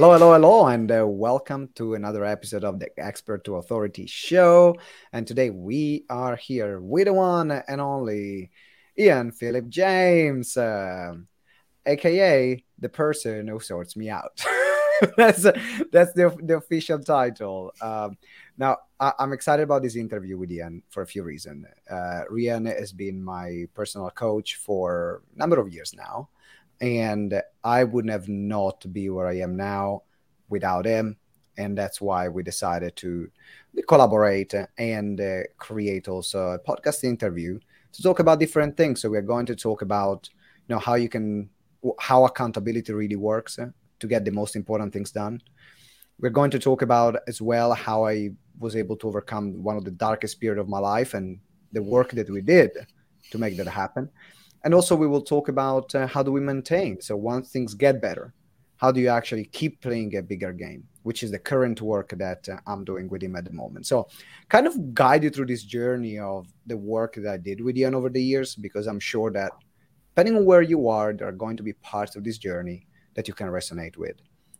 Hello, hello, hello, and uh, welcome to another episode of the Expert to Authority show. And today we are here with the one and only Ian Philip James, uh, aka the person who sorts me out. that's that's the, the official title. Um, now I, am excited about this interview with Ian for a few reasons. Uh, has been my personal coach for a number of years now, and I wouldn't have not be where I am now without him. And that's why we decided to collaborate and uh, create also a podcast interview to talk about different things. So we're going to talk about you know how you can how accountability really works to get the most important things done. We're going to talk about as well how I was able to overcome one of the darkest period of my life and the work that we did to make that happen. And also we will talk about uh, how do we maintain. So once things get better, how do you actually keep playing a bigger game, which is the current work that uh, I'm doing with him at the moment. So kind of guide you through this journey of the work that I did with Ian over the years, because I'm sure that depending on where you are, there are going to be parts of this journey that you can resonate with.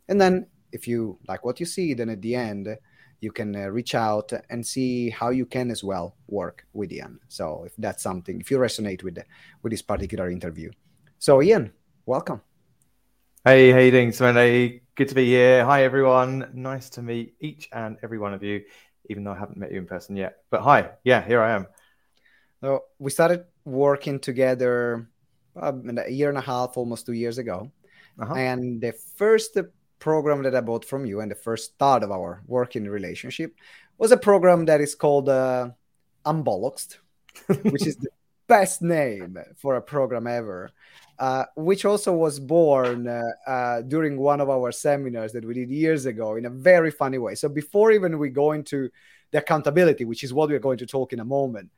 And then if you like what you see, then at the end, you can uh, reach out and see how you can as well work with Ian. So if that's something, if you resonate with with this particular interview. So Ian, welcome. Hey, how you doing, Svend? Good to be here. Hi, everyone. Nice to meet each and every one of you, even though I haven't met you in person yet. But hi, yeah, here I am. So we started working together um, a year and a half, almost two years ago. Uh-huh. And the first program that I bought from you and the first start of our working relationship was a program that is called uh, which is the best name for a program ever. Uh, which also was born uh, uh, during one of our seminars that we did years ago in a very funny way. So before even we go into the accountability, which is what we're going to talk in a moment,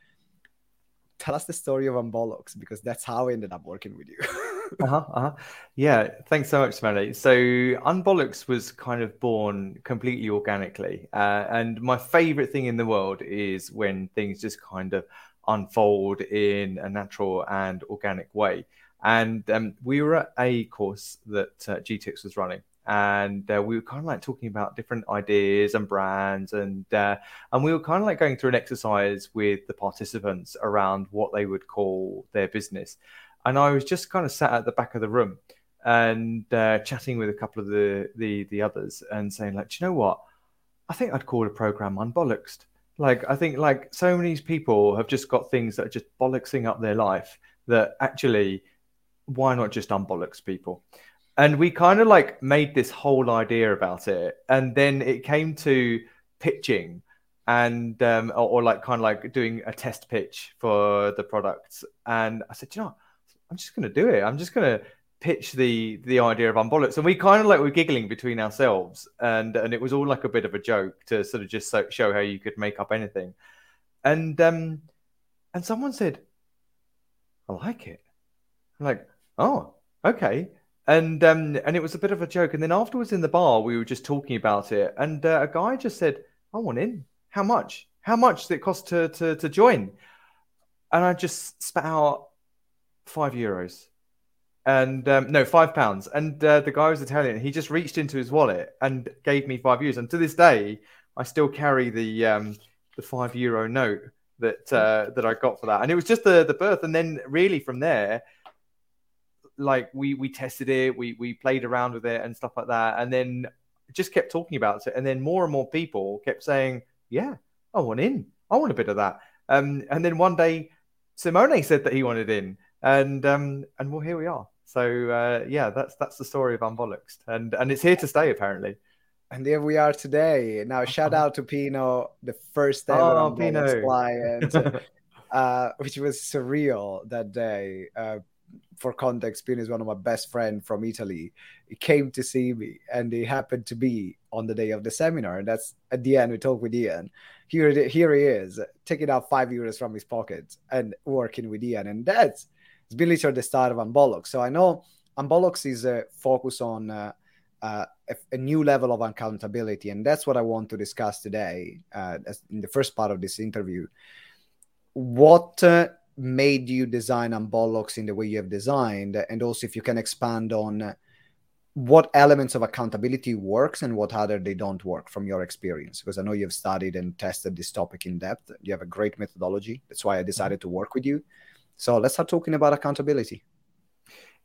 tell us the story of Unbollocks because that's how I ended up working with you. uh-huh, uh-huh. Yeah, thanks so much, Smelly. So Unbollocks was kind of born completely organically. Uh, and my favorite thing in the world is when things just kind of unfold in a natural and organic way. And um, we were at a course that uh, GTX was running and uh, we were kind of like talking about different ideas and brands and uh, and we were kind of like going through an exercise with the participants around what they would call their business. And i was just kind of sat at the back of the room and uh, chatting with a couple of the, the the others and saying like do you know what? I think i'd call a program unbollocks like i think like so many people have just got things that are just bollocksing up their life that actually why not just unbollocks people and we kind of like made this whole idea about it. And then it came to pitching and um or, or like kind of like doing a test pitch for the products and i said you know i'm just going to do it. I'm just going to pitch the the idea of unbollocks. And we kind of like were giggling between ourselves. And and it was all like a bit of a joke to sort of just so, show how you could make up anything. And um and someone said i like it. I'm like oh okay and um, and it was a bit of a joke. And then afterwards in the bar, we were just talking about it, and uh, a guy just said, "I want in. How much? How much does it cost to to to join?" And I just spat out five euros, and um, no, five pounds. And uh, the guy was Italian. He just reached into his wallet and gave me five euros. And to this day, I still carry the um, the five euro note that uh, that I got for that. And it was just the the birth. And then really from there like we we tested it, we we played around with it and stuff like that, and then just kept talking about it, and then more and more people kept saying, "Yeah, I want in, I want a bit of that." Um, and then one day, Simone said that he wanted in, and um, and well, here we are. So uh, yeah, that's that's the story of Unbollocks, and and it's here to stay apparently. And there we are today. Now, shout out to Pino, the first ever oh, Pino. client, uh, which was surreal that day. Uh, for context, Pino is one of my best friends from Italy. He came to see me, and he happened to be on the day of the seminar. And that's at the end we talk with Ian. Here, here he is, taking out five euros from his pocket and working with Ian. And that's it's been literally the start of Unbollocks. So I know Unbollocks is a focus on uh, uh, a, a, new level of accountability, and that's what I want to discuss today. Uh, in the first part of this interview, what uh, made you design Unbollocks in the way you have designed and also if you can expand on what elements of accountability works and what other they don't work from your experience. Because i know you've studied and tested this topic in depth. You have a great methodology. That's why i decided to work with you. So let's start talking about accountability.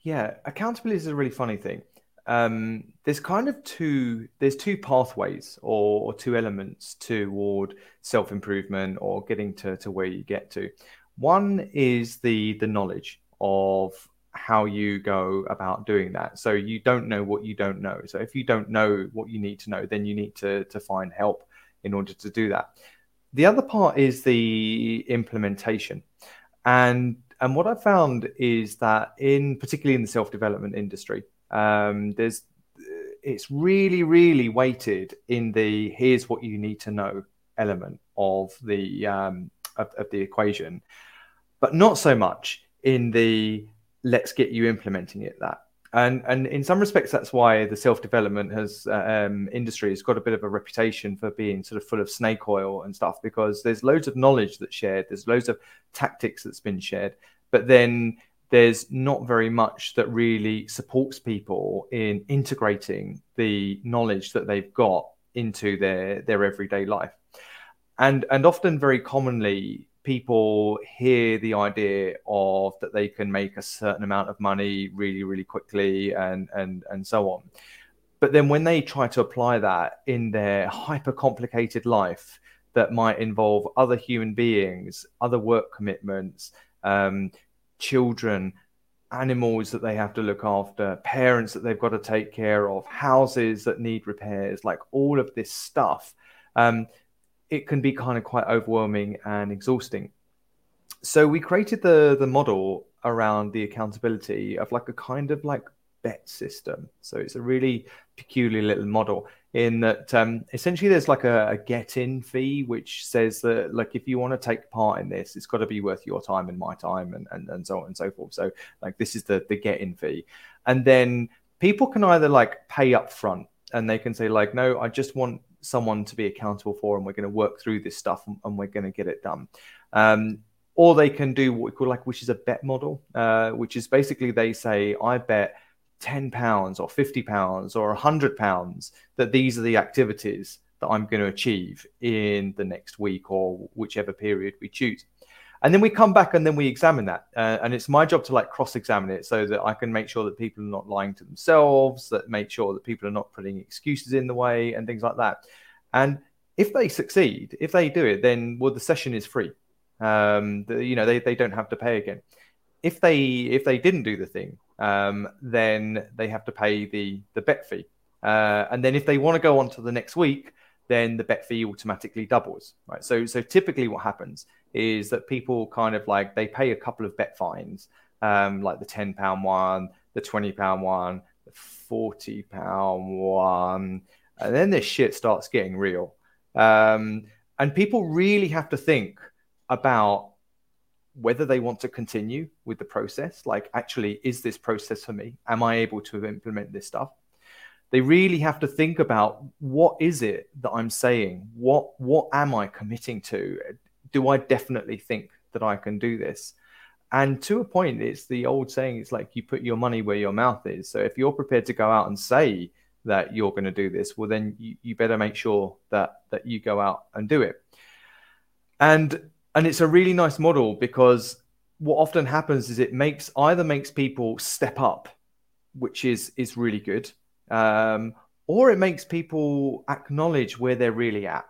Yeah accountability is a really funny thing. Um, there's kind of two there's two pathways or, or two elements toward self-improvement or getting to, to where you get to one is the the knowledge of how you go about doing that. So you don't know what you don't know. So if you don't know what you need to know, then you need to to find help in order to do that. The other part is the implementation. And and what I found is that in particularly in the self-development industry, um, there's it's really, really weighted in the here's what you need to know element of the um, of, of the equation, but not so much in the let's get you implementing it that. And and in some respects that's why the self development has uh, um, industry has got a bit of a reputation for being sort of full of snake oil and stuff because there's loads of knowledge that's shared there's loads of tactics that's been shared but then there's not very much that really supports people in integrating the knowledge that they've got into their their everyday life. And and often very commonly people hear the idea of that they can make a certain amount of money really really quickly and and and so on. But then when they try to apply that in their hyper complicated life that might involve other human beings other work commitments um, children animals that they have to look after parents that they've got to take care of houses that need repairs like all of this stuff um, it can be kind of quite overwhelming and exhausting. So we created the the model around the accountability of like a kind of like bet system. So it's a really peculiar little model in that um, essentially there's like a, a get-in fee which says that like if you want to take part in this, it's got to be worth your time and my time and, and, and so on and so forth. So like this is the the get-in fee. And then people can either like pay up front and they can say like no i just want someone to be accountable for, and we're going to work through this stuff and, and we're going to get it done. Um, or they can do what we call like, which is a bet model, uh, which is basically they say, I bet 10 pounds or 50 pounds or 100 pounds that these are the activities that I'm going to achieve in the next week or whichever period we choose and then we come back and then we examine that. Uh, and it's my job to like cross examine it so that i can make sure that people are not lying to themselves that make sure that people are not putting excuses in the way and things like that. And if they succeed if they do it then well the session is free. Um the, you know they, they don't have to pay again. If they if they didn't do the thing um then they have to pay the the bet fee. Uh, and then if they want to go on to the next week then the bet fee automatically doubles, right? So, so typically what happens is that people kind of like they pay a couple of bet fines, um, like the ten pound one, the twenty pound one, the forty pound one, and then this shit starts getting real, um, and people really have to think about whether they want to continue with the process. Like, actually, is this process for me? Am I able to implement this stuff? They really have to think about what is it that I'm saying? What what am I committing to? Do I definitely think that I can do this? And to a point, it's the old saying, it's like you put your money where your mouth is. So if you're prepared to go out and say that you're going to do this, well then you, you better make sure that that you go out and do it. And and it's a really nice model because what often happens is it makes either makes people step up, which is is really good um, or it makes people acknowledge where they're really at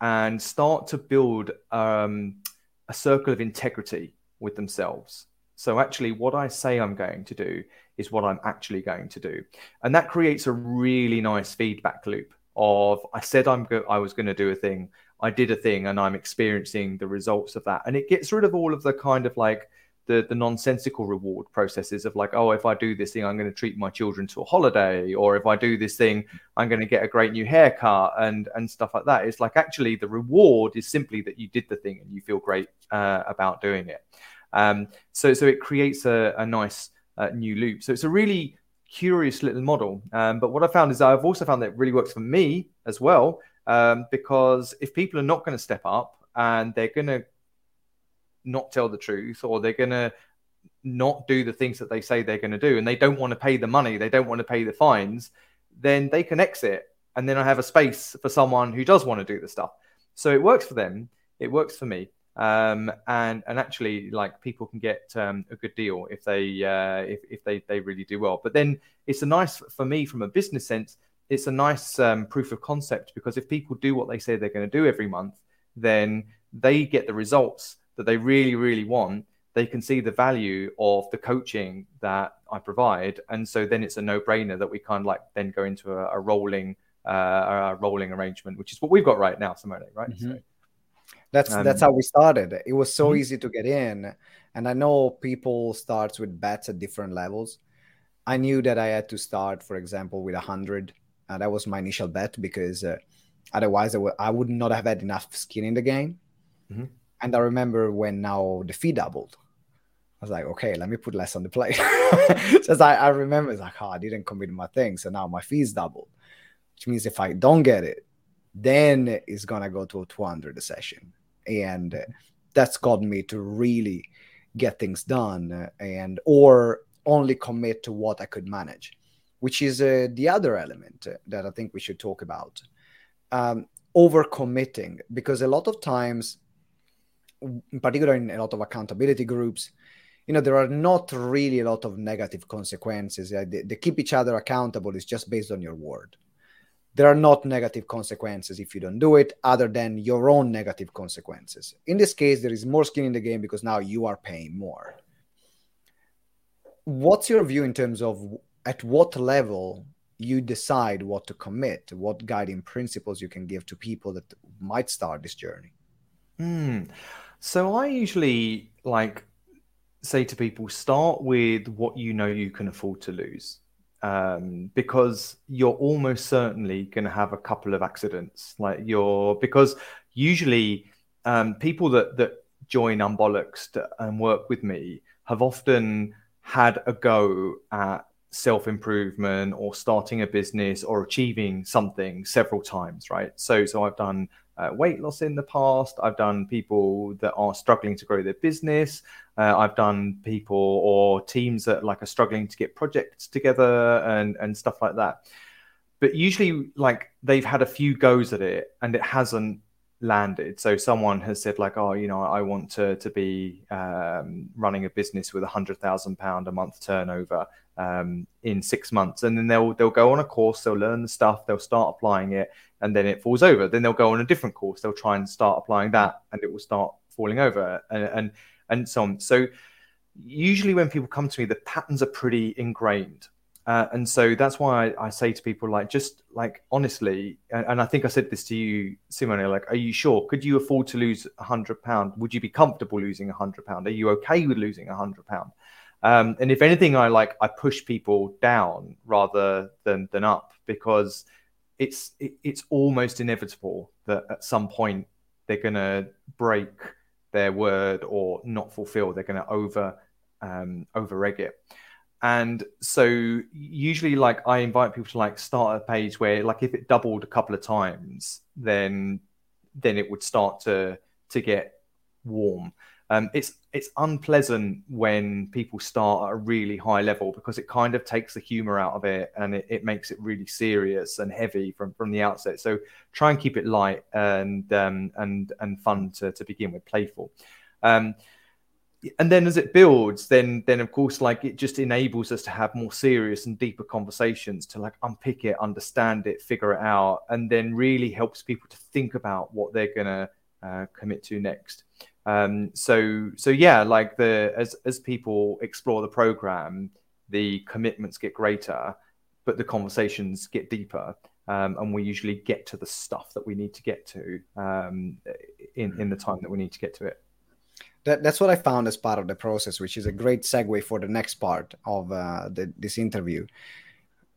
and start to build um, a circle of integrity with themselves. So, actually, what I say I'm going to do is what I'm actually going to do. And that creates a really nice feedback loop of I said I'm go- I was going to do a thing, I did a thing, and I'm experiencing the results of that. And it gets rid of all of the kind of like the, the nonsensical reward processes of like, oh, if I do this thing, I'm going to treat my children to a holiday, or if I do this thing, I'm going to get a great new haircut and and stuff like that. It's like actually the reward is simply that you did the thing and you feel great uh, about doing it. Um, so so it creates a, a nice uh, new loop. So it's a really curious little model. Um, but what I found is I've also found that it really works for me as well, um, because if people are not going to step up and they're going to not tell the truth or they're going to not do the things that they say they're going to do and they don't want to pay the money, they don't want to pay the fines, then they can exit. And then I have a space for someone who does want to do the stuff. So it works for them. It works for me. Um, and and actually, like people can get um, a good deal if they uh, if if they they really do well. But then it's a nice for me from a business sense. It's a nice um, proof of concept because if people do what they say they're going to do every month, then they get the results that they really really want they can see the value of the coaching that I provide, and so then it's a no-brainer that we kind of like then go into a, a rolling uh, a rolling arrangement, which is what we've got right now, Simone. Right. Mm-hmm. So, that's um, that's how we started. It was so mm-hmm. easy to get in, and I know people starts with bets at different levels. I knew that I had to start, for example, with a hundred. and that was my initial bet because uh, otherwise I, w- I would not have had enough skin in the game. Mm-hmm. And I remember when now the fee doubled. I was like, okay, let me put less on the plate. Just I, I remember it's like, oh, I didn't commit my thing. So now my fees doubled, which means if I don't get it, then it's gonna go to a 200 a session. And that's got me to really get things done and or only commit to what I could manage, which is uh, the other element that I think we should talk about. Um, over committing, because a lot of times, in particular in a lot of accountability groups, you know there are not really a lot of negative consequences. They, they, keep each other accountable is just based on your word. There are not negative consequences if you don't do it other than your own negative consequences. In this case there is more skin in the game because now you are paying more. What's your view in terms of at what level you decide what to commit? What guiding principles you can give to people that might start this journey? Hmm. So i usually like say to people start with what you know you can afford to lose um, because you're almost certainly going to have a couple of accidents. Like you're because usually um, people that that join unbollocksed and work with me have often had a go at self-improvement or starting a business or achieving something several times right? So so i've done uh, weight loss in the past. I've done people that are struggling to grow their business. Uh, I've done people or teams that like are struggling to get projects together and and stuff like that. But usually, like they've had a few goes at it and it hasn't landed. So someone has said like, oh, you know, I want to to be um, running a business with a hundred thousand pound a month turnover um, in six months, and then they'll they'll go on a course, they'll learn the stuff, they'll start applying it, and then it falls over. Then they'll go on a different course, they'll try and start applying that, and it will start falling over, and and, and so on. So usually when people come to me, the patterns are pretty ingrained. Uh, and so that's why I, I, say to people like just like honestly and, and, i think i said this to you simone like are you sure could you afford to lose a hundred pound would you be comfortable losing a hundred pound are you okay with losing a hundred pound um, and if anything, I like I push people down rather than than up because it's it, it's almost inevitable that at some point they're gonna break their word or not fulfill. They're gonna over um, over reg it. And so usually like I invite people to like start a page where like if it doubled a couple of times, then then it would start to to get warm. Um, it's it's unpleasant when people start at a really high level because it kind of takes the humor out of it and it, it makes it really serious and heavy from, from the outset. So try and keep it light and um, and and fun to, to begin with, playful. Um, and then as it builds, then then of course, like it just enables us to have more serious and deeper conversations to like unpick it, understand it, figure it out, and then really helps people to think about what they're gonna uh, commit to next. Um, so so yeah, like the as as people explore the program, the commitments get greater, but the conversations get deeper. Um, and we usually get to the stuff that we need to get to um, in in the time that we need to get to it. That, that's what I found as part of the process, which is a great segue for the next part of uh, the, this interview,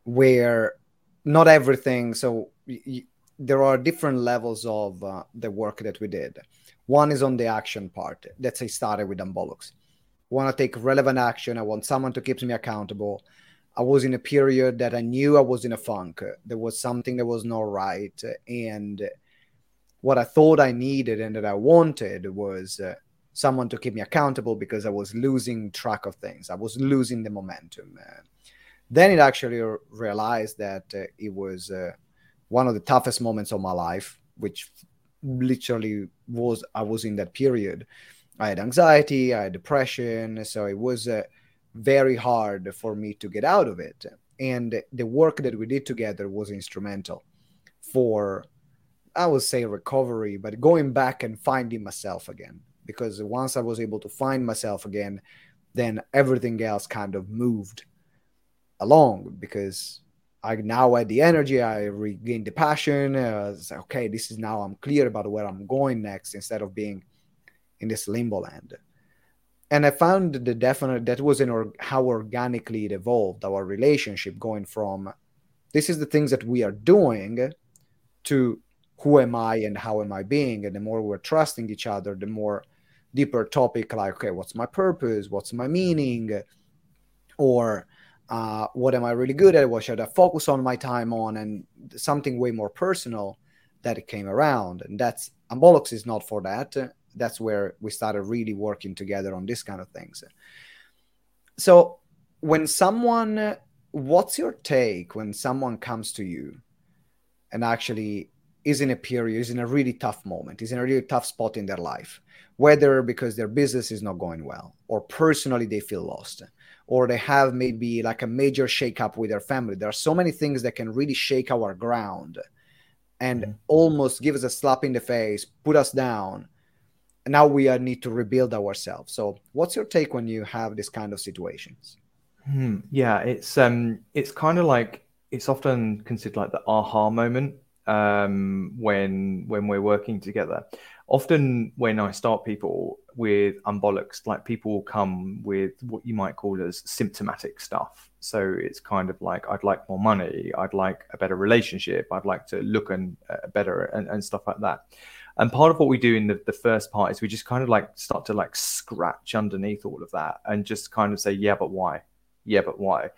where not everything. So y- there are different levels of uh, the work that we did. One is on the action part. Let's say started with Unbollocks. Want to take relevant action. I want someone to keep me accountable. I was in a period that I knew I was in a funk. There was something that was not right. And what I thought I needed and that I wanted was uh, someone to keep me accountable because I was losing track of things. I was losing the momentum. Uh, then it actually realized that uh, it was uh, one of the toughest moments of my life, which literally was I was in that period. I had anxiety, I had depression, so it was uh, very hard for me to get out of it. And the work that we did together was instrumental for, I would say, recovery, but going back and finding myself again. Because once I was able to find myself again, then everything else kind of moved along because I now had the energy, I regained the passion. Uh, like, okay, this is now I'm clear about where I'm going next instead of being in this limbo land. And I found the definite that was in or, how organically it evolved our relationship going from this is the things that we are doing to who am I and how am I being. And the more we're trusting each other, the more deeper topic like, okay, what's my purpose? What's my meaning? Or uh, what am I really good at? What should I focus on my time on? And something way more personal that it came around. And that's Unbollocks is not for that. That's where we started really working together on this kind of things. So when someone, what's your take when someone comes to you and actually is in a period, is in a really tough moment, is in a really tough spot in their life, whether because their business is not going well or personally they feel lost or they have maybe like a major shakeup with their family. There are so many things that can really shake our ground and mm-hmm. almost give us a slap in the face, put us down. Now we need to rebuild ourselves. So, what's your take when you have this kind of situations? Hmm. Yeah, it's um, it's kind of like it's often considered like the aha moment um, when when we're working together often when I start people with unbollocks, like people will come with what you might call as symptomatic stuff. So it's kind of like I'd like more money, I'd like a better relationship, I'd like to look and uh, better and, and stuff like that. And part of what we do in the, the first part is we just kind of like start to like scratch underneath all of that and just kind of say, yeah, but why? Yeah, but why?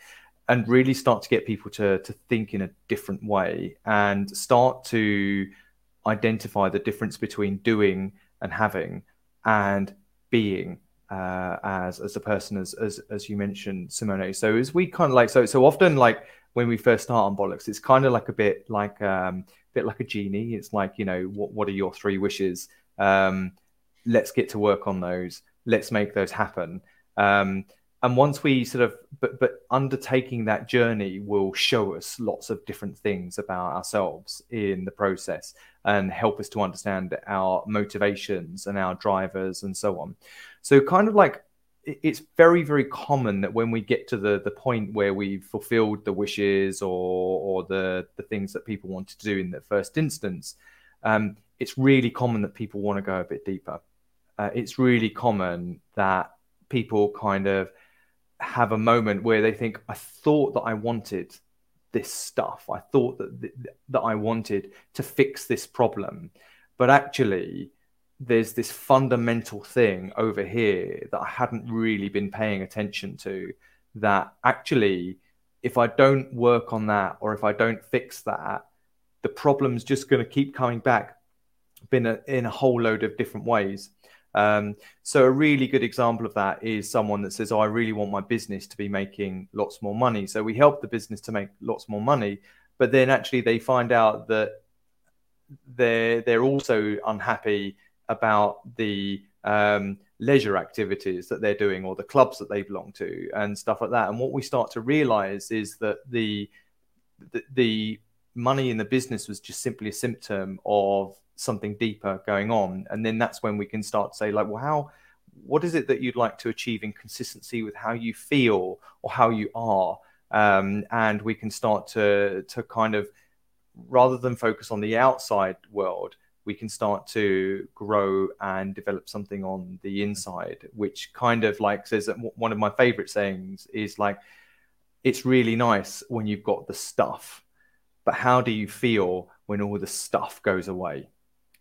And really start to get people to to think in a different way and start to identify the difference between doing and having and being uh, as as a person as, as as you mentioned simone. So as we kind of like so so often like when we first start Unbollocks, it's kind of like a bit like um bit like a genie. It's like you know what what are your three wishes? Um let's get to work on those. Let's make those happen. Um and once we sort of but but undertaking that journey will show us lots of different things about ourselves in the process and help us to understand our motivations and our drivers and so on. So kind of like it's very very common that when we get to the the point where we've fulfilled the wishes or or the the things that people wanted to do in the first instance um, it's really common that people want to go a bit deeper. Uh, it's really common that people kind of have a moment where they think, I thought that I wanted this stuff. I thought that th- that I wanted to fix this problem, but actually, there's this fundamental thing over here that I hadn't really been paying attention to. That actually, if I don't work on that or if I don't fix that, the problem's just going to keep coming back in a, in a whole load of different ways. Um, so a really good example of that is someone that says, "Oh, I really want my business to be making lots more money." So we help the business to make lots more money, but then actually they find out that they're they're also unhappy about the um, leisure activities that they're doing or the clubs that they belong to and stuff like that. And what we start to realize is that the the, the money in the business was just simply a symptom of something deeper going on and then that's when we can start to say like well how what is it that you'd like to achieve in consistency with how you feel or how you are? Um, and we can start to to kind of rather than focus on the outside world we can start to grow and develop something on the inside which kind of like says that one of my favorite sayings is like it's really nice when you've got the stuff but how do you feel when all the stuff goes away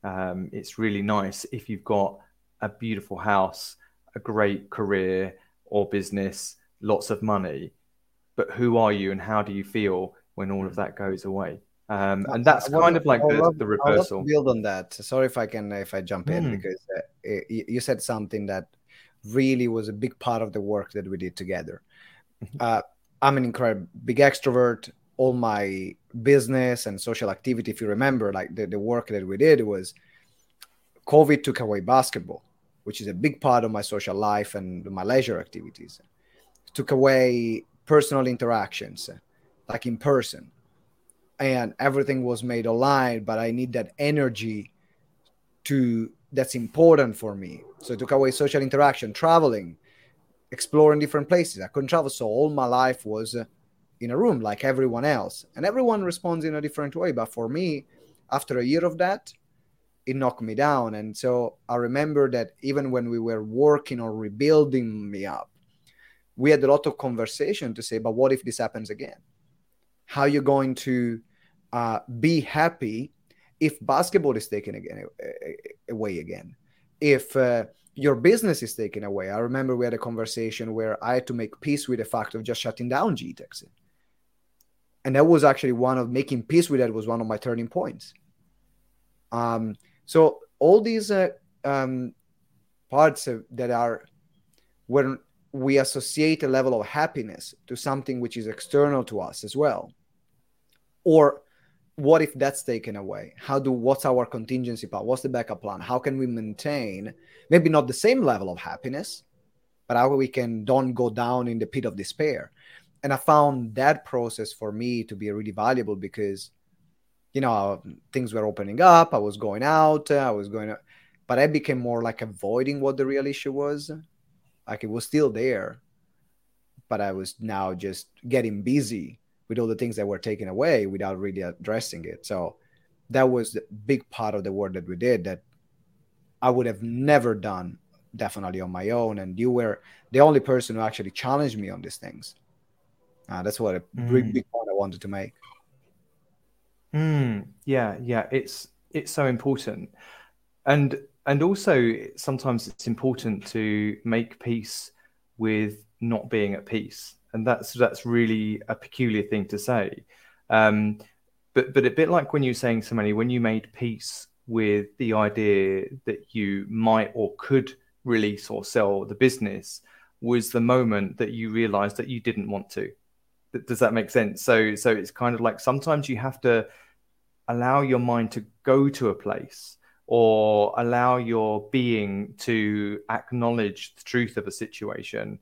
um, it's really nice if you've got a beautiful house, a great career or business, lots of money. But who are you and how do you feel when all of that goes away? Um, and that's kind of like the, love, the reversal. build on that. Sorry if I can if I jump in mm. because uh, you said something that really was a big part of the work that we did together. Mm-hmm. Uh, I'm an incredible big extrovert. All my business and social activity, if you remember, like the, the work that we did was COVID took away basketball, which is a big part of my social life and my leisure activities. It took away personal interactions, like in person. And everything was made online, but I need that energy to that's important for me. So it took away social interaction, traveling, exploring different places. I couldn't travel, so all my life was uh, in a room like everyone else, and everyone responds in a different way. But for me, after a year of that, it knocked me down. And so I remember that even when we were working on rebuilding me up, we had a lot of conversation to say, but what if this happens again? How you going to uh, be happy if basketball is taken again away again? If uh, your business is taken away. I remember we had a conversation where I had to make peace with the fact of just shutting down GTEx. And that was actually one of making peace with that was one of my turning points. Um, so all these uh, um, parts of, that are when we associate a level of happiness to something which is external to us as well, or what if that's taken away? How do what's our contingency plan? What's the backup plan? How can we maintain maybe not the same level of happiness, but how we can don't go down in the pit of despair? And I found that process for me to be really valuable because you know uh, things were opening up i was going out uh, i was going but i became more like avoiding what the real issue was. Like it was still there but i was now just getting busy with all the things that were taken away without really addressing it. So that was the big part of the work that we did that i would have never done definitely on my own. And you were the only person who actually challenged me on these things uh, that's what a mm. big, big point i wanted to make. Mm, yeah, yeah, it's it's so important, and and also sometimes it's important to make peace with not being at peace, and that's that's really a peculiar thing to say. Um, but but a bit like when you were saying so many, when you made peace with the idea that you might or could release or sell the business, was the moment that you realized that you didn't want to does that make sense? So so it's kind of like sometimes you have to allow your mind to go to a place or allow your being to acknowledge the truth of a situation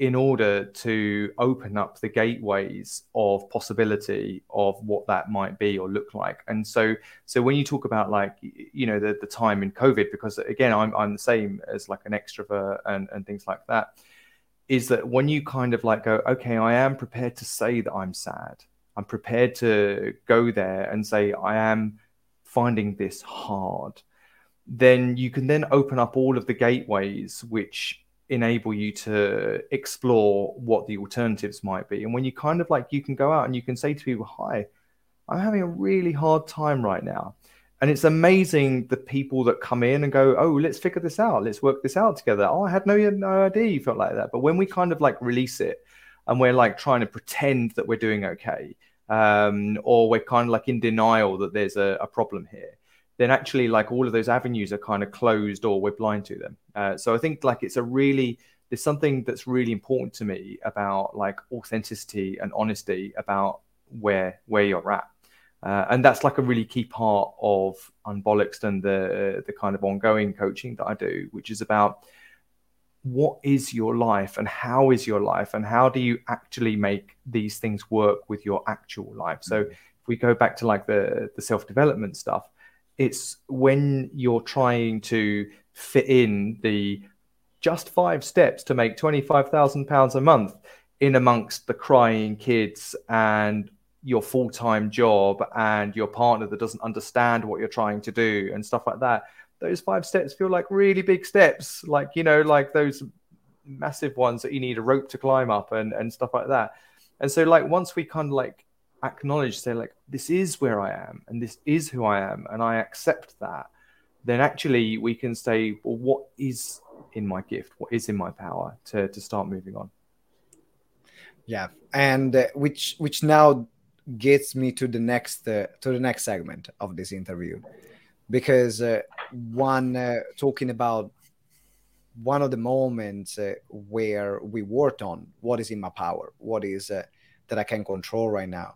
in order to open up the gateways of possibility of what that might be or look like. And so so when you talk about like you know the, the time in covid because again i'm, I'm the same as like an extrovert and, and things like that is that when you kind of like go okay i am prepared to say that i'm sad I'm prepared to go there and say, I am finding this hard, then you can then open up all of the gateways which enable you to explore what the alternatives might be. And when you kind of like, you can go out and you can say to people, Hi, I'm having a really hard time right now. And it's amazing the people that come in and go, Oh, let's figure this out. Let's work this out together. Oh, I had no, no idea you felt like that. But when we kind of like release it and we're like trying to pretend that we're doing okay, um, or we're kind of like in denial that there's a, a, problem here, then actually like all of those avenues are kind of closed or we're blind to them. Uh, so I think like it's a really there's something that's really important to me about like authenticity and honesty about where where you're at. Uh, and that's like a really key part of Unbollocksed and the the kind of ongoing coaching that I do, which is about what is your life and how is your life and how do you actually make these things work with your actual life so mm-hmm. if we go back to like the the self-development stuff it's when you're trying to fit in the just five steps to make 25,000 pounds a month in amongst the crying kids and your full-time job and your partner that doesn't understand what you're trying to do and stuff like that those five steps feel like really big steps, like you know, like those massive ones that you need a rope to climb up and and stuff like that. And so, like once we kind of like acknowledge, say like this is where I am and this is who I am, and I accept that, then actually we can say, well, what is in my gift? What is in my power to to start moving on? Yeah, and uh, which which now gets me to the next uh, to the next segment of this interview because uh, one uh, talking about one of the moments uh, where we worked on what is in my power, what is uh, that I can control right now,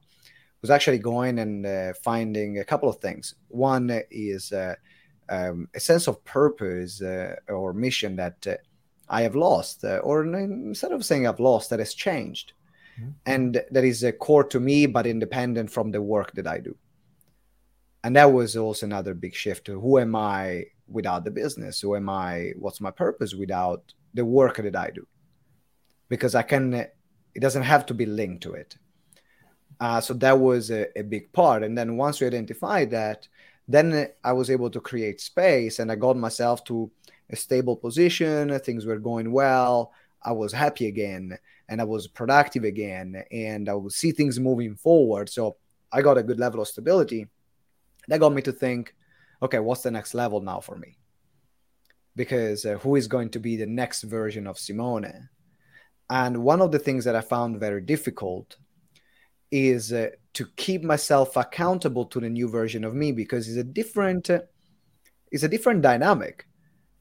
was actually going and uh, finding a couple of things. One is um, a sense of purpose or mission that I have lost, or instead of saying I've lost, that has changed, mm-hmm. and that is a core to me, but independent from the work that I do. And that was also another big shift who am I without the business? Who am I? What's my purpose without the work that I do? Because I can, it doesn't have to be linked to it. Uh, so that was a, a, big part. And then once we identified that, then I was able to create space and I got myself to a stable position. Things were going well. I was happy again and I was productive again and I would see things moving forward. So I got a good level of stability. That got me to think okay, what's the next level now for me? Because uh, who is going to be the next version of Simone? And one of the things that I found very difficult is uh, to keep myself accountable to the new version of me because it's a different uh, it's a different dynamic.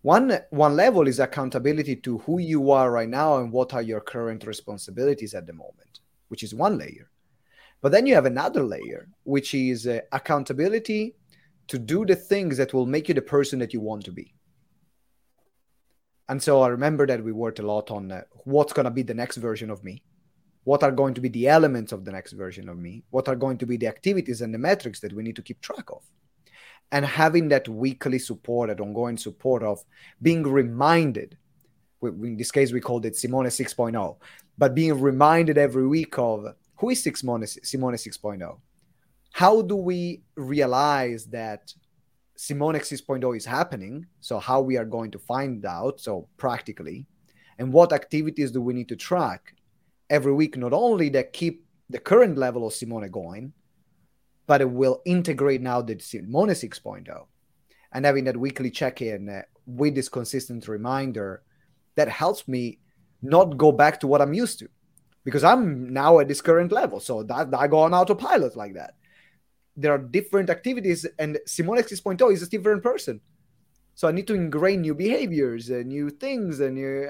One one level is accountability to who you are right now and what are your current responsibilities at the moment, which is one layer. But then you have another layer, which is uh, accountability to do the things that will make you the person that you want to be. And so I remember that we worked a lot on uh, what's going to be the next version of me. What are going to be the elements of the next version of me? What are going to be the activities and the metrics that we need to keep track of? And having that weekly support, that ongoing support of being reminded. In this case, we called it Simone 6.0, but being reminded every week of who is Simone, Simone 6.0? how do we realize that Simone 6.0 is happening? So, how we are going to find out, so practically, and what activities do we need to track every week, not only that keep the current level of Simone going, but it will integrate now the Simone 6.0 and having that weekly check in uh, with this consistent reminder that helps me not go back to what I'm used to because I'm now at this current level. So that I go on autopilot like that there are different activities, and Simone 6.0 is a different person. So I need to ingrain new behaviors, and new things, and new,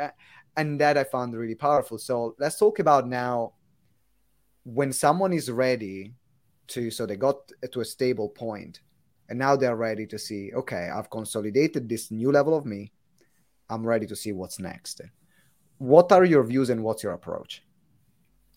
and that I found really powerful. So let's talk about now when someone is ready to, so they got to a stable point, and now they're ready to see, okay, I've consolidated this new level of me. I'm ready to see what's next. What are your views and what's your approach?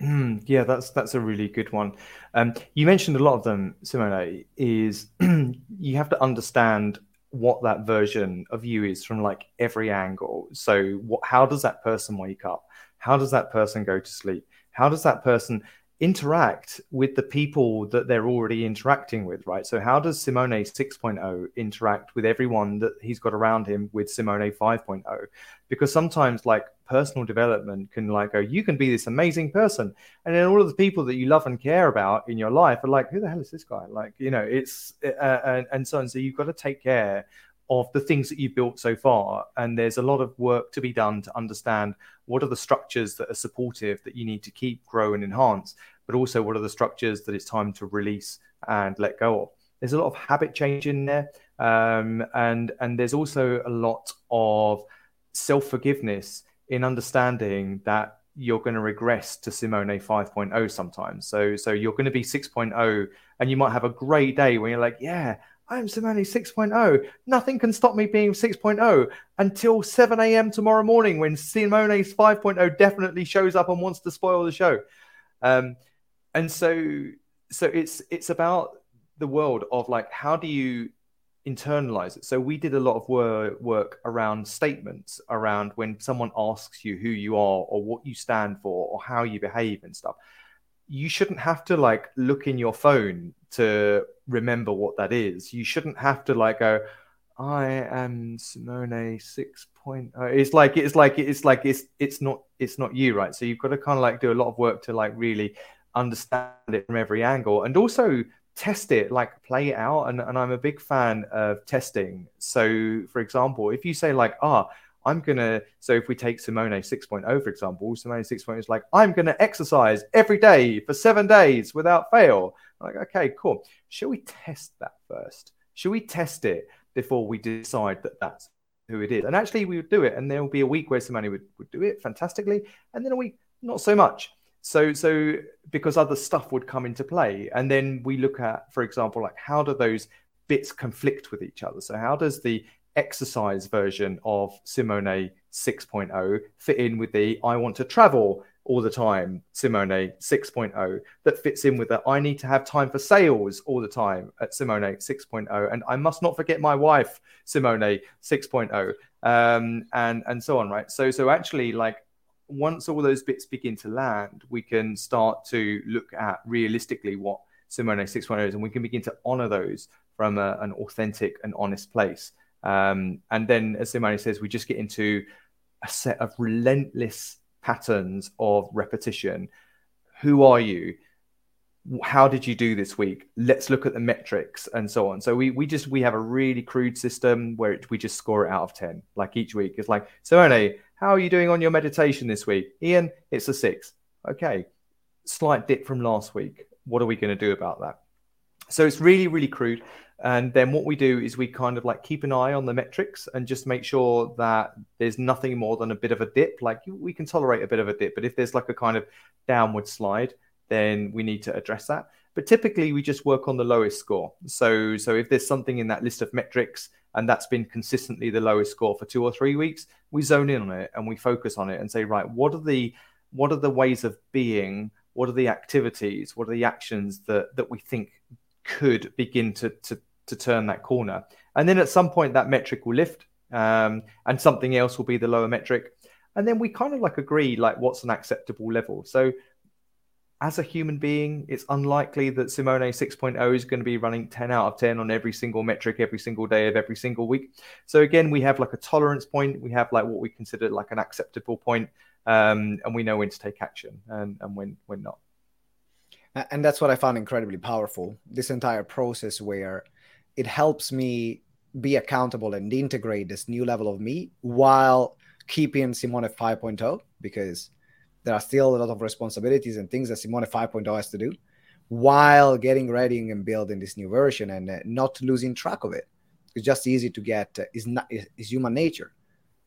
Mm, yeah, that's that's a really good one. Um, you mentioned a lot of them, Simone. Is you have to understand what that version of you is from like every angle. So, what? How does that person wake up? How does that person go to sleep? How does that person interact with the people that they're already interacting with, right? So, how does Simone 6.0 interact with everyone that he's got around him with Simone 5.0? Because sometimes, like, personal development can, like, go, you can be this amazing person. And then all of the people that you love and care about in your life are like, who the hell is this guy? Like, you know, it's, uh, and, and so on. So, you've got to take care of the things that you've built so far. And there's a lot of work to be done to understand what are the structures that are supportive that you need to keep, grow, and enhance, but also what are the structures that it's time to release and let go of. There's a lot of habit change in there. Um, and and there's also a lot of self forgiveness in understanding that you're going to regress to Simone 5.0 sometimes. So so you're going to be 6.0 and you might have a great day when you're like, yeah, I'm Simone 6.0. Nothing can stop me being 6.0 until 7 a.m. tomorrow morning when Simone's 5.0 definitely shows up and wants to spoil the show. Um, and so, so it's it's about the world of like how do you internalize it. So we did a lot of work, work around statements, around when someone asks you who you are or what you stand for or how you behave and stuff you shouldn't have to like look in your phone to remember what that is. You shouldn't have to like go, I am Simone 6.0. It's like it's like it's like it's it's not it's not you, right? So you've got to kind of like do a lot of work to like really understand it from every angle and also test it, like play it out. And, and I'm a big fan of testing. So for example, if you say like, ah, oh, I'm to, so if we take Simone 6.0, for example, Simone 6.0 is like, I'm to exercise every day for seven days without fail. I'm like, okay, cool. Shall we test that first? Should we test it before we decide that that's who it is. And actually, we would do it, and there will be a week where somebody would, would do it fantastically, and then a week not so much. So, so because other stuff would come into play, and then we look at, for example, like how do those bits conflict with each other? So, how does the exercise version of Simone 6.0 fit in with the I want to travel all the time, Simone 6.0, that fits in with the I need to have time for sales all the time at Simone 6.0. And I must not forget my wife, Simone 6.0, um, and, and so on, right? So, so actually, like, once all those bits begin to land, we can start to look at realistically what Simone 6.0 is, and we can begin to honor those from a, an authentic and honest place. Um, and then, as Simone says, we just get into a set of relentless patterns of repetition. Who are you? How did you do this week? Let's look at the metrics and so on. So we we just we have a really crude system where it, we just score it out of ten. Like each week, it's like so. Simone, how are you doing on your meditation this week? Ian, it's a six. Okay, slight dip from last week. What are we going to do about that? So it's really really crude. And then what we do is we kind of like keep an eye on the metrics and just make sure that there's nothing more than a bit of a dip. Like we can tolerate a bit of a dip, but if there's like a kind of downward slide, then we need to address that. But typically we just work on the lowest score. So so if there's something in that list of metrics and that's been consistently the lowest score for two or three weeks, we zone in on it and we focus on it and say, right, what are the what are the ways of being? What are the activities? What are the actions that that we think could begin to, to, to turn that corner. And then at some point, that metric will lift um, and something else will be the lower metric. And then we kind of like agree, like, what's an acceptable level. So as a human being, it's unlikely that Simone 6.0 is going to be running 10 out of 10 on every single metric every single day of every single week. So again, we have like a tolerance point. We have like what we consider like an acceptable point, um, and we know when to take action and, and when when not and that's what i found incredibly powerful this entire process where it helps me be accountable and integrate this new level of me while keeping simone 5.0 because there are still a lot of responsibilities and things that simone 5.0 has to do while getting ready and building this new version and uh, not losing track of it it's just easy to get uh, is not is human nature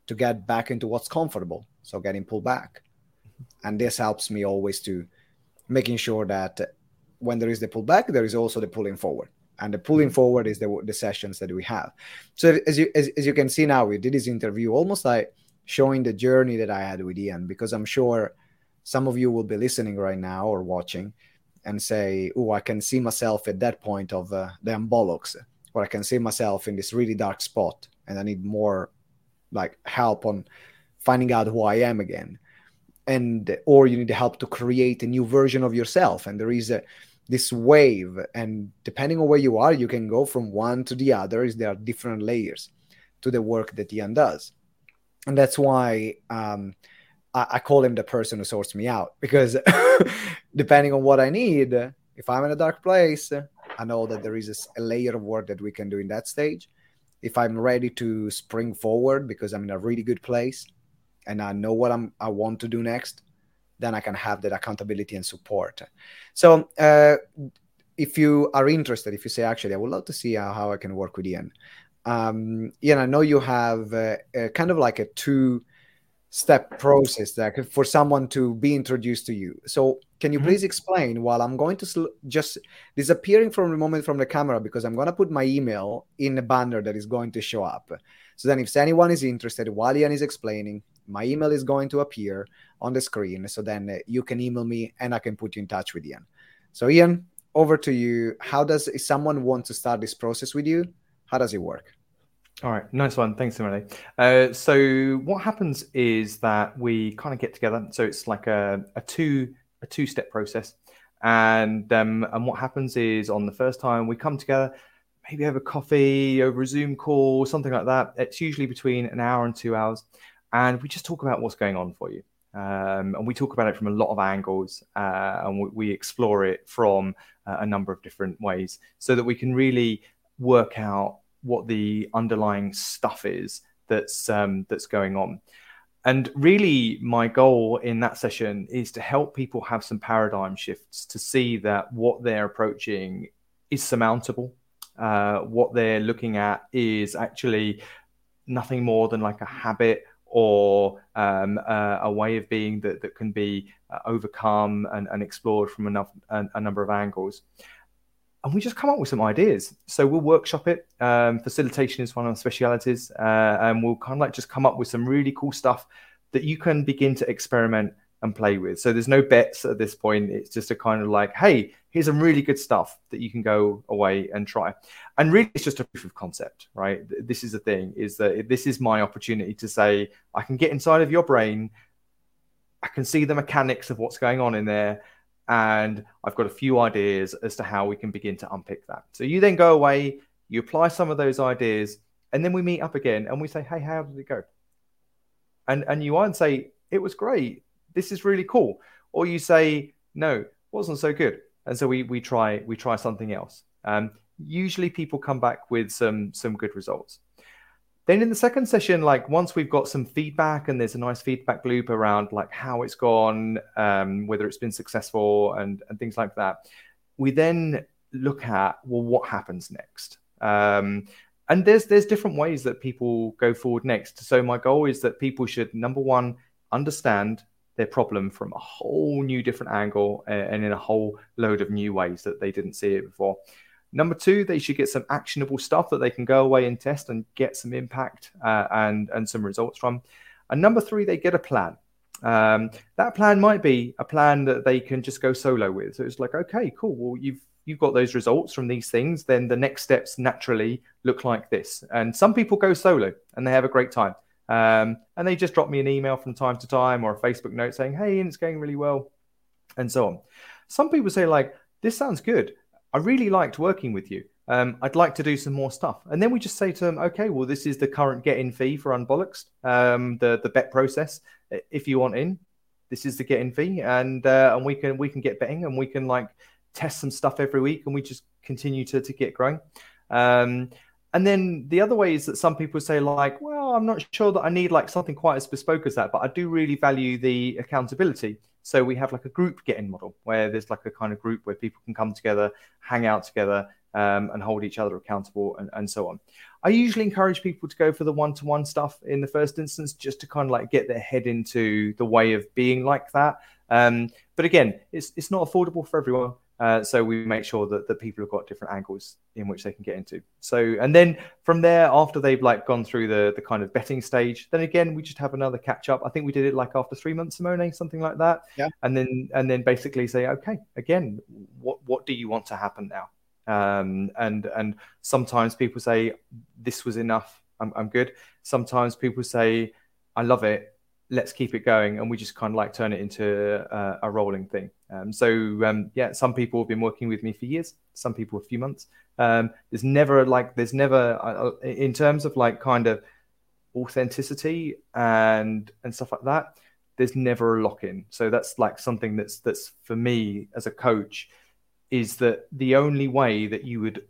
to get back into what's comfortable so getting pulled back and this helps me always to making sure that when there is the pullback, there is also the pulling forward. And the pulling mm-hmm. forward is the, the sessions that we have. So as you as, as you can see now, we did this interview almost like showing the journey that I had with Ian, because I'm sure some of you will be listening right now or watching and say, "Oh, I can see myself at that point of uh, the bollocks," or I can see myself in this really dark spot, and I need more like help on finding out who I am again and or you need help to create a new version of yourself and there is a this wave and depending on where you are you can go from one to the other is there are different layers to the work that ian does. And that's why um, I, I, call him the person who sorts me out because depending on what i need if i'm in a dark place i know that there is a, a layer of work that we can do in that stage. If i'm ready to spring forward because i'm in a really good place and I know what I'm I want to do next, then I can have that accountability and support. So uh, if you are interested, if you say actually I would love to see how, how I can work with Ian, um, Ian, I know you have uh, kind of like a two step process that for someone to be introduced to you. So can you mm-hmm. please explain while I'm going to sl- just disappearing from the moment from the camera because I'm going to put my email in a banner that is going to show up. So then if anyone is interested while Ian is explaining, my email is going to appear on the screen. So then uh, you can email me and I can put you in touch with Ian. So Ian, over to you. How does if someone want to start this process with you? How does it work? All right, nice one. Thanks, Emily. Uh, so what happens is that we kind of get together. So it's like a, a two a two step process, and um, and what happens is on the first time we come together, maybe a coffee over a Zoom call, something like that. It's usually between an hour and two hours, and we just talk about what's going on for you. Um, and we talk about it from a lot of angles uh, and we, we, explore it from uh, a number of different ways so that we can really work out what the underlying stuff is that's um, that's going on and really my goal in that session is to help people have some paradigm shifts to see that what they're approaching is surmountable uh, what they're looking at is actually nothing more than like a habit or um, uh, a way of being that, that can be uh, overcome and, and, explored from enough, a, a, number of angles. And we just come up with some ideas. So we'll workshop it. Um, facilitation is one of our specialities. Uh, and we'll kind of like just come up with some really cool stuff that you can begin to experiment and play with. So there's no bets at this point. It's just a kind of like, hey, here's some really good stuff that you can go away and try. And really, it's just a proof of concept, right? This is the thing: is that this is my opportunity to say I can get inside of your brain, I can see the mechanics of what's going on in there, and I've got a few ideas as to how we can begin to unpick that. So you then go away, you apply some of those ideas, and then we meet up again and we say, hey, how did it go? And and you either say it was great this is really cool. Or you say, no, wasn't so good. And so we we try we try something else. Um, usually people come back with some some good results. Then in the second session, like once we've got some feedback and there's a nice feedback loop around like how it's gone, um, whether it's been successful and, and things like that, we then look at well what happens next. Um, and there's there's different ways that people go forward next. So my goal is that people should number one understand their problem from a whole new different angle and in a whole load of new ways that they didn't see it before. Number two, they should get some actionable stuff that they can go away and test and get some impact uh, and and some results from. And number three, they get a plan. Um, that plan might be a plan that they can just go solo with. So it's like, okay, cool. Well, you've you've got those results from these things. Then the next steps naturally look like this. And some people go solo and they have a great time. Um, and they just drop me an email from time to time or a Facebook note saying, hey, it's going really well, and so on. Some people say, like, this sounds good. I really liked working with you. Um, I'd like to do some more stuff. And then we just say to them, okay, well, this is the current get in fee for Unbollocks, um, the, the bet process. If you want in, this is the get in fee. And, uh, and we can, we can get betting and we can like test some stuff every week and we just continue to, to get growing. Um, and then the other way is that some people say, like, well, I'm not sure that I need like something quite as bespoke as that, but I do really value the accountability. So we have like a group getting model where there's like a kind of group where people can come together, hang out together, um, and hold each other accountable and, and so on. I usually encourage people to go for the one to one stuff in the first instance, just to kind of like get their head into the way of being like that. Um, but again, it's, it's not affordable for everyone. Uh, so we make sure that the people have got different angles in which they can get into. So and then from there, after they've like gone through the the kind of betting stage, then again we just have another catch up. I think we did it like after three months, Simone, something like that. Yeah. And then and then basically say, okay, again, what what do you want to happen now? Um, and and sometimes people say this was enough. I'm, I'm good. Sometimes people say I love it let's keep it going and we just kind of like turn it into a, a rolling thing. Um, so um, yeah some people have been working with me for years some people a few months. Um, there's never like there's never uh, uh in terms of like kind of authenticity and and stuff like that there's never a lock-in. So that's like something that's that's for me as a coach is that the only way that you would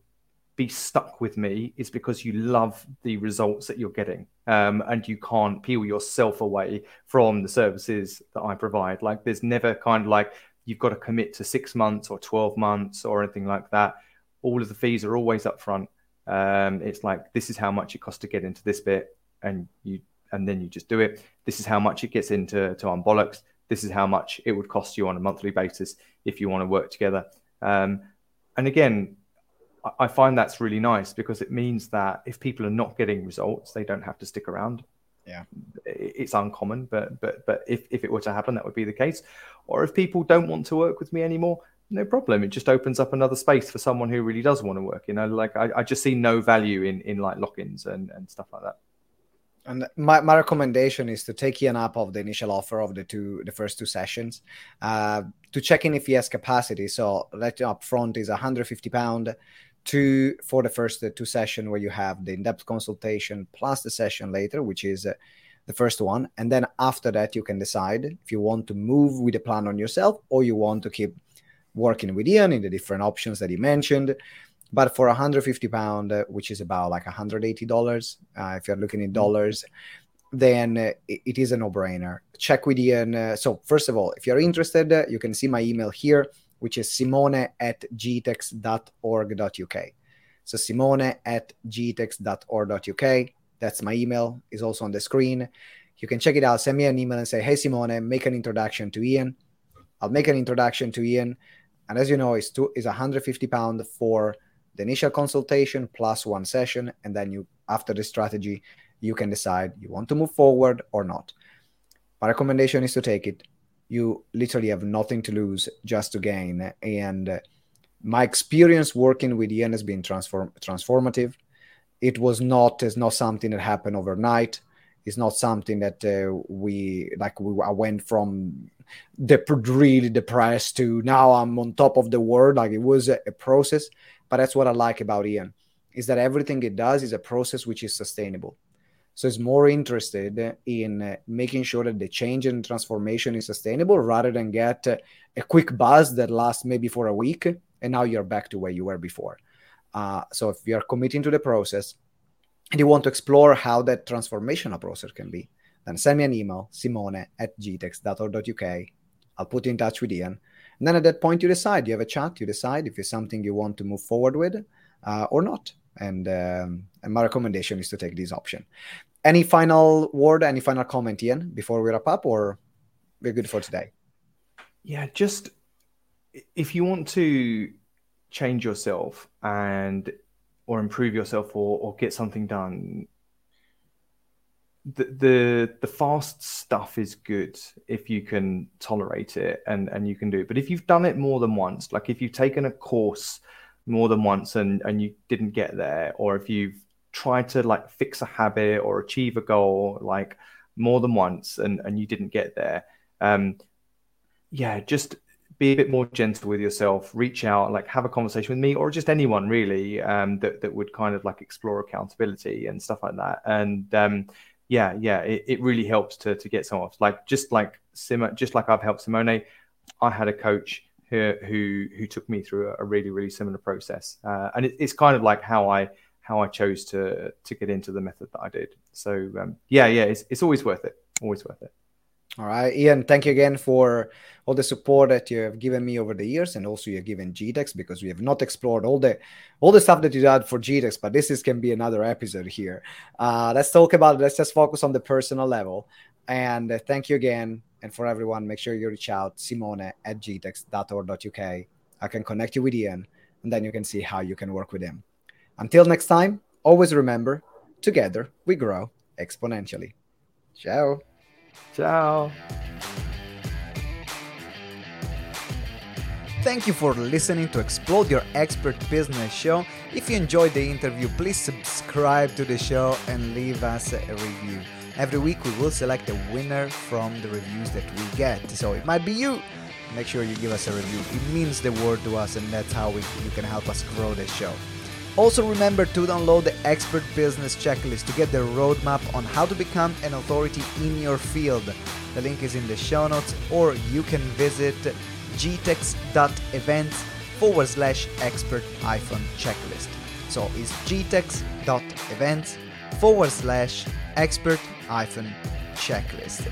be stuck with me is because you love the results that you're getting um, and you can't peel yourself away from the services that I provide. Like there's never kind of like you've got to commit to six months or 12 months or anything like that. All of the fees are always up front. Um, it's like this is how much it costs to get into this bit and you and then you just do it. This is how much it gets into to Unbollocks. This is how much it would cost you on a monthly basis if you want to work together. Um, and again, I find that's really nice because it means that if people are not getting results, they don't have to stick around. Yeah, it's uncommon, but but but if if it were to happen, that would be the case. Or if people don't want to work with me anymore, no problem. It just opens up another space for someone who really does want to work. You know, like I, I just see no value in in like lock-ins and and stuff like that. And my, my recommendation is to take Ian up of the initial offer of the two the first two sessions uh, to check in if he has capacity. So let up front is 150 pound two for the first uh, two session where you have the in-depth consultation plus the session later which is uh, the first one. And then after that you can decide if you want to move with the plan on yourself or you want to keep working with ian in the different options that he mentioned. But for 150 pound uh, which is about like 180 dollars uh, if you're looking in dollars then uh, it is a no-brainer. Check with ian uh, so first of all if you're interested you can see my email here which is simone at gtex.org.uk. So simone at gtex.org.uk. That's my email, is also on the screen. You can check it out. Send me an email and say, Hey, Simone, make an introduction to Ian. I'll make an introduction to Ian. And as you know, it's, two, it's 150 pound for the initial consultation plus one session. And then you, after the strategy, you can decide you want to move forward or not. My recommendation is to take it. You literally have nothing to lose, just to gain. And my experience working with Ian has been transform transformative. It was not it's not something that happened overnight. It's not something that uh, we like. We I went from the really depressed to now I'm on top of the world. Like it was a, a process, but that's what I like about Ian is that everything it does is a process which is sustainable. So it's more interested in uh, making sure that the change and transformation is sustainable rather than get uh, a quick buzz that lasts maybe for a week and now you're back to where you were before. Uh, so if you're committing to the process and you want to explore how that transformational process can be, then send me an email, simone at gtex.org.uk. I'll put you in touch with Ian. And then at that point, you decide. You have a chat. You decide if it's something you want to move forward with uh, or not. And, um, and my recommendation is to take this option. Any final word, any final comment, Ian, before we wrap up, or we're good for today? Yeah, just if you want to change yourself and or improve yourself or, or get something done the, the the fast stuff is good if you can tolerate it and and you can do it but if you've done it more than once like if you've taken a course more than once and and you didn't get there or if you've tried to like fix a habit or achieve a goal like more than once and and you didn't get there. Um yeah just be a bit more gentle with yourself. Reach out like have a conversation with me or just anyone really um, that, that would kind of like explore accountability and stuff like that. And um, yeah yeah it, it really helps to to get some off. Like just like Sim- just like i've helped simone i had a coach who who, who took me through a, really really similar process. Uh, and it, it's kind of like how i how i chose to to get into the method that i did so um, yeah yeah it's, it's always worth it always worth it all right, Ian, thank you again for all the support that you have given me over the years, and also you've given GTEx because we have not explored all the all the stuff that you did for GTEx, but this is can be another episode here. Uh, let's talk about it. Let's just focus on the personal level. And uh, thank you again, and for everyone, make sure you reach out Simone at gtex.org.uk. I can connect you with Ian, and then you can see how you can work with him. Until next time, always remember, together we grow exponentially. Ciao. Ciao. Thank you for listening to Explode Your Expert Business Show. If you enjoyed the interview, please subscribe to the show and leave us a review. Every week we will select a winner from the reviews that we get. So it might be you. Make sure you give us a review. It means the world to us and that's how we, you can help us grow the show. Also remember to download the Expert Business Checklist to get the roadmap on how to become an authority in your field. The link is in the show notes or you can visit gtex.events forward slash expert hyphen checklist. So it's gtex.events forward slash expert hyphen checklist.